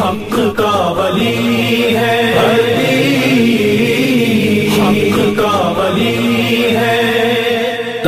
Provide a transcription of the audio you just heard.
حق کا ولی ہے۔ حق کا ولی ہے۔